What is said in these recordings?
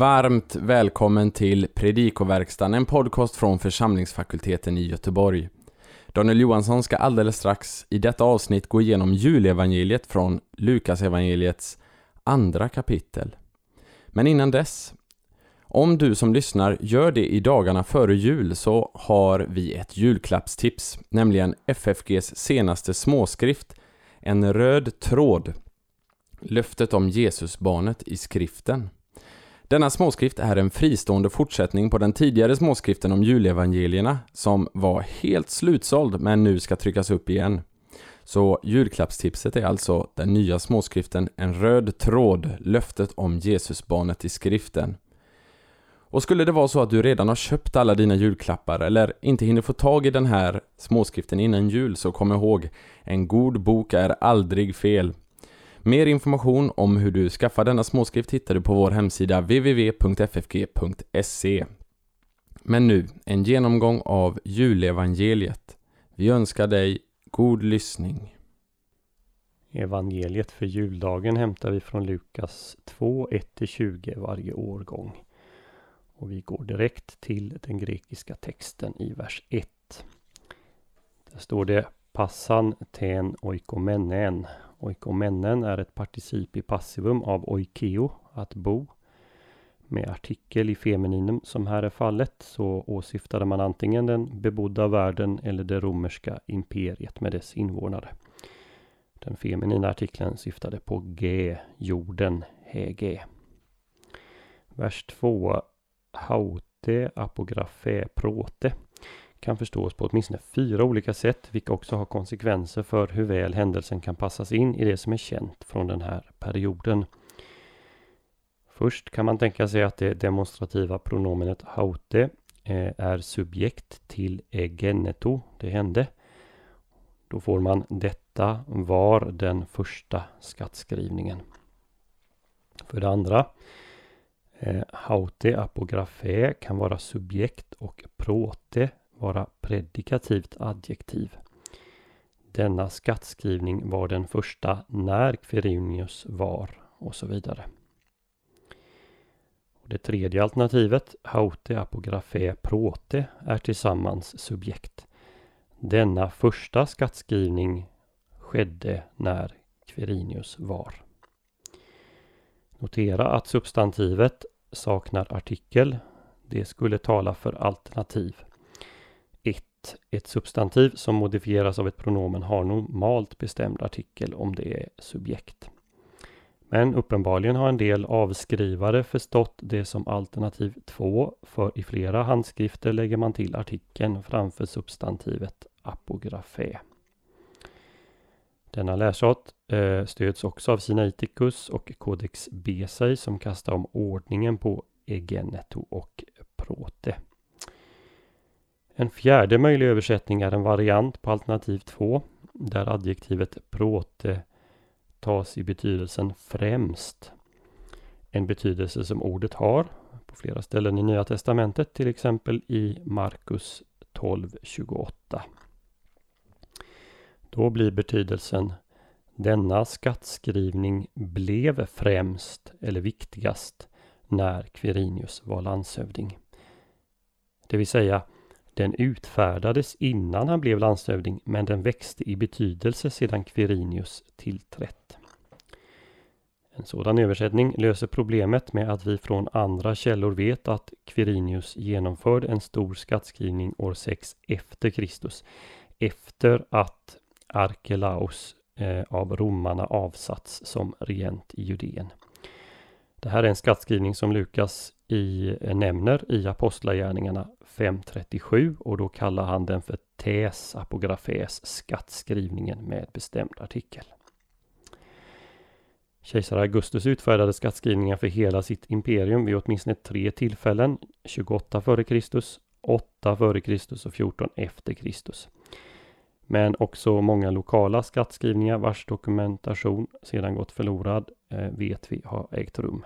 Varmt välkommen till Predikoverkstan, en podcast från församlingsfakulteten i Göteborg. Daniel Johansson ska alldeles strax i detta avsnitt gå igenom julevangeliet från Lukasevangeliets andra kapitel. Men innan dess, om du som lyssnar gör det i dagarna före jul så har vi ett julklappstips, nämligen FFGs senaste småskrift, En röd tråd, löftet om Jesusbarnet i skriften. Denna småskrift är en fristående fortsättning på den tidigare småskriften om julevangelierna som var helt slutsåld men nu ska tryckas upp igen. Så julklappstipset är alltså den nya småskriften En röd tråd, löftet om Jesusbarnet i skriften. Och skulle det vara så att du redan har köpt alla dina julklappar eller inte hinner få tag i den här småskriften innan jul så kom ihåg, en god bok är aldrig fel. Mer information om hur du skaffar denna småskrift hittar du på vår hemsida www.ffg.se. Men nu, en genomgång av julevangeliet. Vi önskar dig god lyssning. Evangeliet för juldagen hämtar vi från Lukas 2, 1-20 varje årgång. Och vi går direkt till den grekiska texten i vers 1. Där står det Passan ten oikomenen Oikomennen är ett particip i passivum av oikeo, att bo. Med artikel i femininum som här är fallet så åsyftade man antingen den bebodda världen eller det romerska imperiet med dess invånare. Den feminina artikeln syftade på G, jorden, hege. Vers 2. Haute apografe prote kan förstås på åtminstone fyra olika sätt, vilka också har konsekvenser för hur väl händelsen kan passas in i det som är känt från den här perioden. Först kan man tänka sig att det demonstrativa pronomenet haute eh, är subjekt till egeneto, det hände. Då får man detta var den första skattskrivningen. För det andra, eh, haute apografé kan vara subjekt och prote vara predikativt adjektiv. Denna skattskrivning var den första när Quirinius var och så vidare. Det tredje alternativet, haute apografé prote, är tillsammans subjekt. Denna första skattskrivning skedde när Quirinius var. Notera att substantivet saknar artikel. Det skulle tala för alternativ. Ett substantiv som modifieras av ett pronomen har normalt bestämd artikel om det är subjekt. Men uppenbarligen har en del avskrivare förstått det som alternativ 2 för i flera handskrifter lägger man till artikeln framför substantivet apografe. Denna läsart eh, stöds också av Sinaiticus och Codex Besai som kastar om ordningen på egeneto och prote. En fjärde möjlig översättning är en variant på alternativ 2 där adjektivet prote tas i betydelsen främst. En betydelse som ordet har på flera ställen i Nya Testamentet, till exempel i Markus 12.28. Då blir betydelsen denna skattskrivning blev främst eller viktigast när Quirinius var landshövding. Det vill säga den utfärdades innan han blev landshövding men den växte i betydelse sedan Quirinius tillträtt. En sådan översättning löser problemet med att vi från andra källor vet att Quirinius genomförde en stor skattskrivning år 6 efter Kristus. Efter att Arkelaus eh, av romarna avsatts som regent i Judeen. Det här är en skattskrivning som Lukas i, eh, nämner i Apostlagärningarna 537 och då kallar han den för tes apografes skattskrivningen med bestämd artikel. Kejsar Augustus utfärdade skattskrivningar för hela sitt imperium vid åtminstone tre tillfällen, 28 f.Kr., 8 f.Kr. och 14 efter Kristus. Men också många lokala skattskrivningar vars dokumentation sedan gått förlorad Eh, vet vi har ägt rum.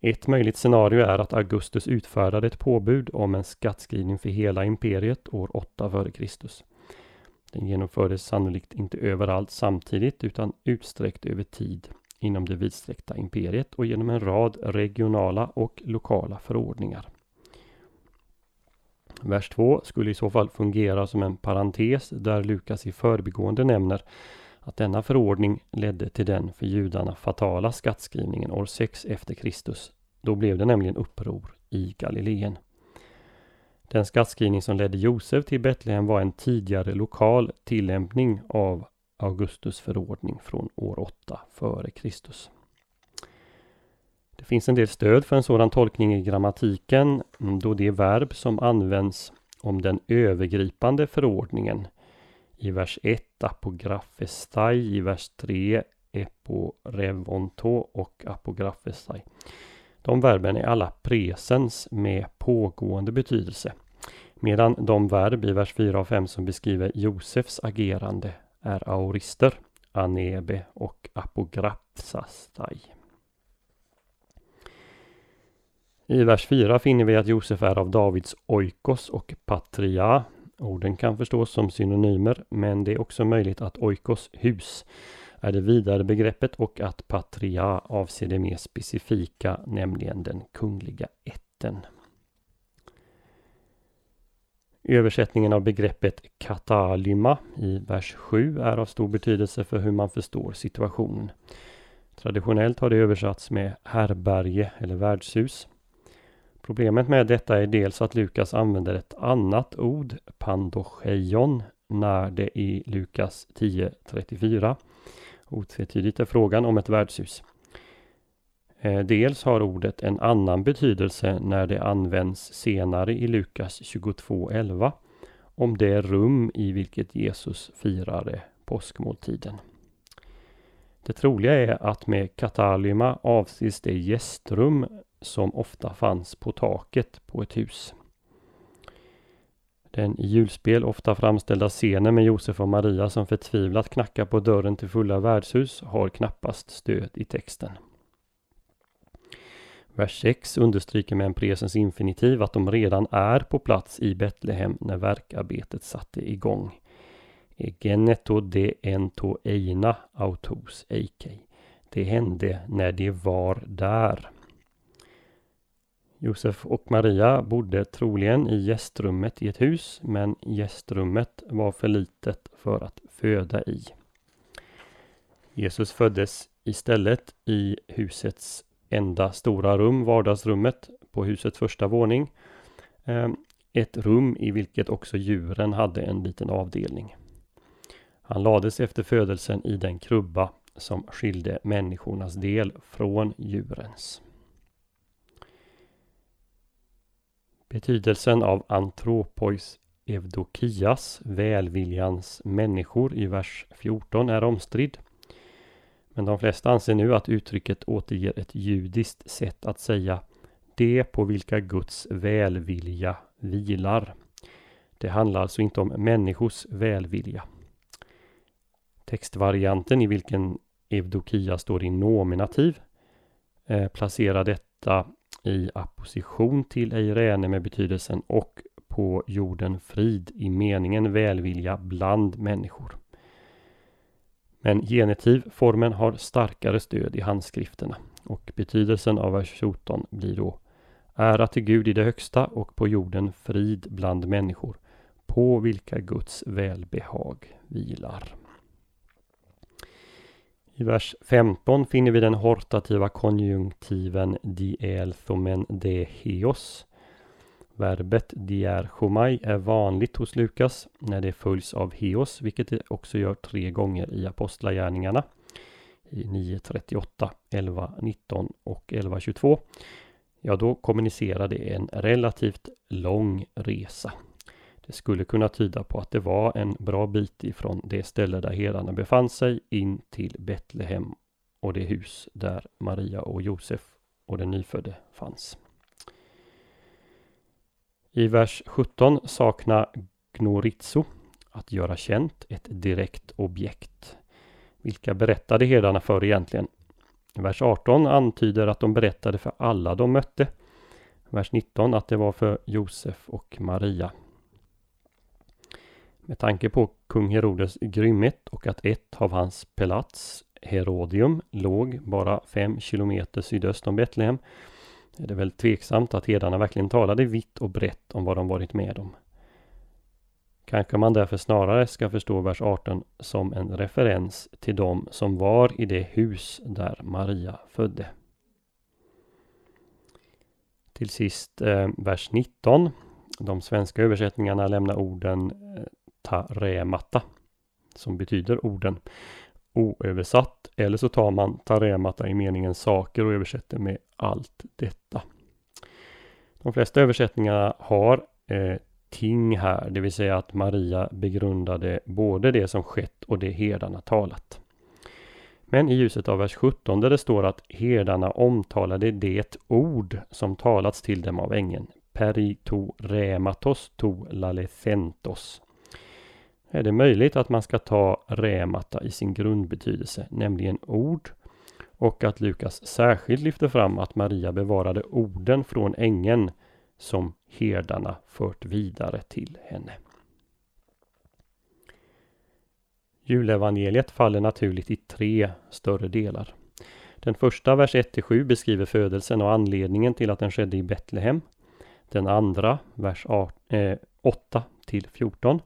Ett möjligt scenario är att Augustus utfärdade ett påbud om en skattskrivning för hela imperiet år 8 f.Kr. Den genomfördes sannolikt inte överallt samtidigt utan utsträckt över tid inom det vidsträckta imperiet och genom en rad regionala och lokala förordningar. Vers 2 skulle i så fall fungera som en parentes där Lukas i förbigående nämner att denna förordning ledde till den för judarna fatala skattskrivningen år 6 efter Kristus. Då blev det nämligen uppror i Galileen. Den skattskrivning som ledde Josef till Betlehem var en tidigare lokal tillämpning av Augustus förordning från år 8 före Kristus. Det finns en del stöd för en sådan tolkning i grammatiken då det verb som används om den övergripande förordningen i vers 1 apografestai, i vers 3 eporevonto och apografestai. De verben är alla presens med pågående betydelse. Medan de verb i vers 4 och 5 som beskriver Josefs agerande är aorister, anebe och apograpsastai. I vers 4 finner vi att Josef är av Davids oikos och patria. Orden kan förstås som synonymer, men det är också möjligt att oikos, hus, är det vidare begreppet och att patria avser det mer specifika, nämligen den kungliga ätten. Översättningen av begreppet katalyma i vers 7 är av stor betydelse för hur man förstår situationen. Traditionellt har det översatts med härberge eller värdshus. Problemet med detta är dels att Lukas använder ett annat ord, pandocheion, när det i Lukas 10.34 otvetydigt är frågan om ett värdshus. Eh, dels har ordet en annan betydelse när det används senare i Lukas 22.11 om det rum i vilket Jesus firade påskmåltiden. Det troliga är att med katalyma avses det gästrum som ofta fanns på taket på ett hus. Den i julspel ofta framställda scenen med Josef och Maria som förtvivlat knackar på dörren till fulla värdshus har knappast stöd i texten. Vers 6 understryker med en presens infinitiv att de redan är på plats i Betlehem när verkarbetet satte igång. Egeneto de ento eina autos eikei. Det hände när de var där. Josef och Maria bodde troligen i gästrummet i ett hus, men gästrummet var för litet för att föda i. Jesus föddes istället i husets enda stora rum, vardagsrummet, på husets första våning. Ehm, ett rum i vilket också djuren hade en liten avdelning. Han lades efter födelsen i den krubba som skilde människornas del från djurens. Betydelsen av antropois evdokias, välviljans människor i vers 14 är omstridd. Men de flesta anser nu att uttrycket återger ett judiskt sätt att säga det på vilka Guds välvilja vilar. Det handlar alltså inte om människors välvilja. Textvarianten i vilken Evdokia står i nominativ eh, placerar detta i apposition till Eirene med betydelsen och på jorden frid i meningen välvilja bland människor. Men genitivformen har starkare stöd i handskrifterna och betydelsen av vers 14 blir då Ära till Gud i det högsta och på jorden frid bland människor på vilka Guds välbehag vilar. I vers 15 finner vi den hortativa konjunktiven dielthomen deheos. Verbet diarchomai är vanligt hos Lukas när det följs av heos, vilket det också gör tre gånger i Apostlagärningarna. I 9.38, 11.19 och 11.22. Ja, då kommunicerar det en relativt lång resa. Det skulle kunna tyda på att det var en bra bit ifrån det ställe där herdarna befann sig in till Betlehem och det hus där Maria och Josef och den nyfödde fanns. I vers 17 saknar Gnoritso att göra känt ett direkt objekt. Vilka berättade herdarna för egentligen? Vers 18 antyder att de berättade för alla de mötte. Vers 19 att det var för Josef och Maria. Med tanke på kung Herodes grymhet och att ett av hans pelats Herodium låg bara fem kilometer sydöst om Betlehem är det väl tveksamt att herdarna verkligen talade vitt och brett om vad de varit med om. Kanske man därför snarare ska förstå vers 18 som en referens till dem som var i det hus där Maria födde. Till sist eh, vers 19. De svenska översättningarna lämnar orden eh, taremata som betyder orden oöversatt eller så tar man taremata i meningen saker och översätter med allt detta. De flesta översättningarna har eh, ting här, det vill säga att Maria begrundade både det som skett och det herdarna talat. Men i ljuset av vers 17 där det står att herdarna omtalade det ord som talats till dem av ängeln. Perito rematos to lalethentos. Är det möjligt att man ska ta remata i sin grundbetydelse, nämligen ord och att Lukas särskilt lyfter fram att Maria bevarade orden från ängeln som herdarna fört vidare till henne. Julevangeliet faller naturligt i tre större delar. Den första, vers 1-7, beskriver födelsen och anledningen till att den skedde i Betlehem. Den andra, vers 8 14, eh,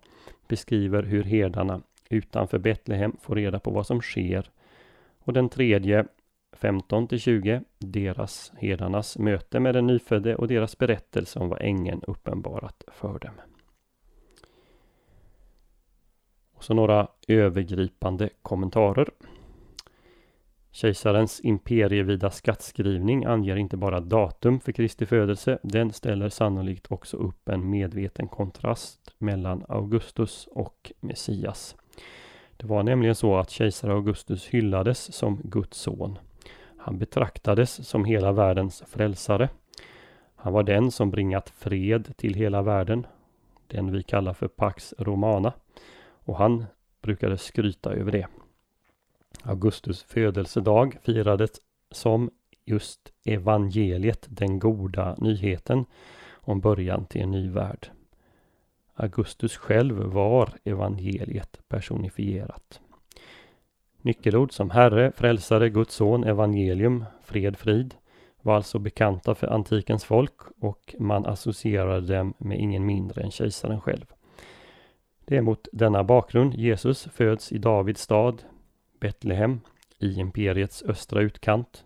beskriver hur herdarna utanför Betlehem får reda på vad som sker. Och den tredje, 15 20, deras herdarnas möte med den nyfödde och deras berättelse om vad ängeln uppenbarat för dem. Och så några övergripande kommentarer. Kejsarens imperievida skattskrivning anger inte bara datum för Kristi födelse, den ställer sannolikt också upp en medveten kontrast mellan Augustus och Messias. Det var nämligen så att kejsar Augustus hyllades som Guds son. Han betraktades som hela världens frälsare. Han var den som bringat fred till hela världen, den vi kallar för Pax Romana. Och han brukade skryta över det. Augustus födelsedag firades som just evangeliet, den goda nyheten om början till en ny värld. Augustus själv var evangeliet personifierat. Nyckelord som Herre, Frälsare, Guds son, evangelium, fred, frid var alltså bekanta för antikens folk och man associerade dem med ingen mindre än kejsaren själv. Det är mot denna bakgrund Jesus föds i Davids stad Betlehem i imperiets östra utkant.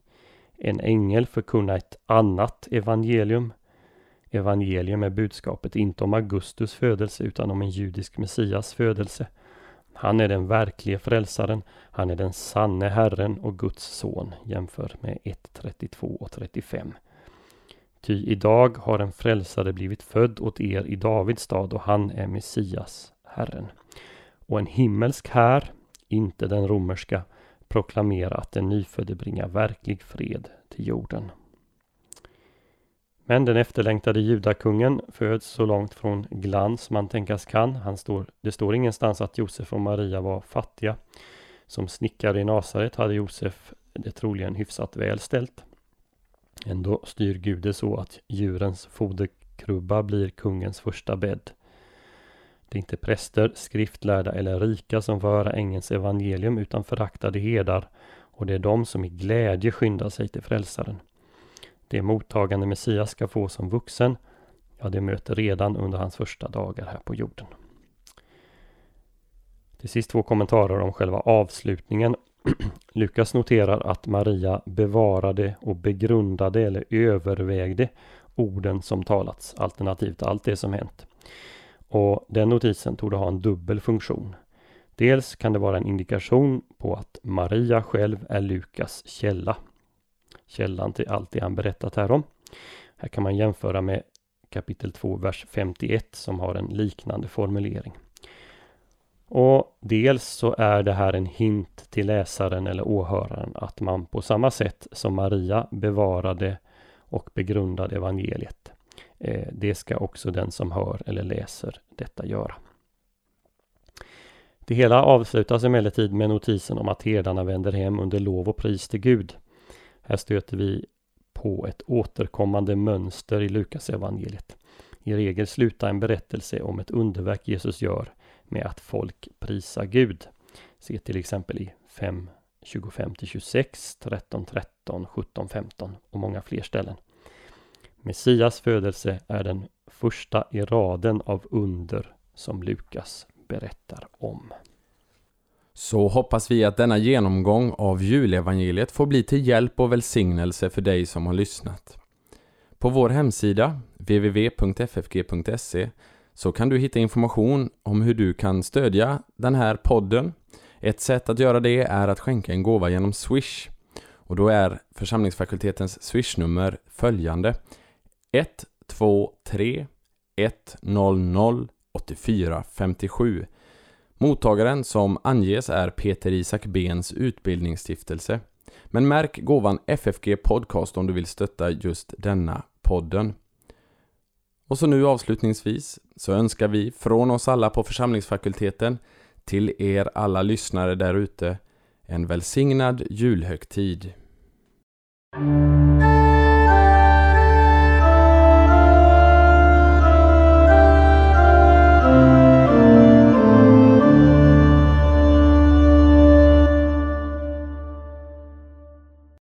En ängel förkunnar ett annat evangelium. Evangelium är budskapet inte om Augustus födelse utan om en judisk Messias födelse. Han är den verkliga frälsaren, han är den sanne Herren och Guds son, jämför med 1 32 och 35. Ty idag har en frälsare blivit född åt er i Davids stad och han är Messias, Herren. Och en himmelsk här inte den romerska, proklamera att den nyfödde bringar verklig fred till jorden. Men den efterlängtade judakungen föds så långt från glans man tänkas kan. Han står, det står ingenstans att Josef och Maria var fattiga. Som snickare i Nasaret hade Josef det troligen hyfsat väl ställt. Ändå styr Gud det så att djurens foderkrubba blir kungens första bädd. Det är inte präster, skriftlärda eller rika som får höra ängelns evangelium utan föraktade herdar och det är de som i glädje skyndar sig till frälsaren. Det mottagande Messias ska få som vuxen, ja det möter redan under hans första dagar här på jorden. Till sist två kommentarer om själva avslutningen. Lukas noterar att Maria bevarade och begrundade eller övervägde orden som talats, alternativt allt det som hänt. Och den notisen tog ha en dubbel funktion. Dels kan det vara en indikation på att Maria själv är Lukas källa. Källan till allt det han berättat här om. Här kan man jämföra med kapitel 2, vers 51 som har en liknande formulering. Och dels så är det här en hint till läsaren eller åhöraren att man på samma sätt som Maria bevarade och begrundade evangeliet eh, det ska också den som hör eller läser detta göra. Det hela avslutas emellertid med notisen om att herdarna vänder hem under lov och pris till Gud. Här stöter vi på ett återkommande mönster i Lukas evangeliet. I regel slutar en berättelse om ett underverk Jesus gör med att folk prisar Gud. Se till exempel i 5, 25-26, 13 13, 17 15 och många fler ställen. Messias födelse är den första i raden av under som Lukas berättar om. Så hoppas vi att denna genomgång av julevangeliet får bli till hjälp och välsignelse för dig som har lyssnat. På vår hemsida, www.ffg.se, så kan du hitta information om hur du kan stödja den här podden. Ett sätt att göra det är att skänka en gåva genom Swish. Och då är församlingsfakultetens Swish-nummer följande 123 100 8457 Mottagaren som anges är Peter Isak Bens utbildningsstiftelse. Men märk gåvan FFG Podcast om du vill stötta just denna podden. Och så nu avslutningsvis så önskar vi från oss alla på församlingsfakulteten till er alla lyssnare där ute en välsignad julhögtid.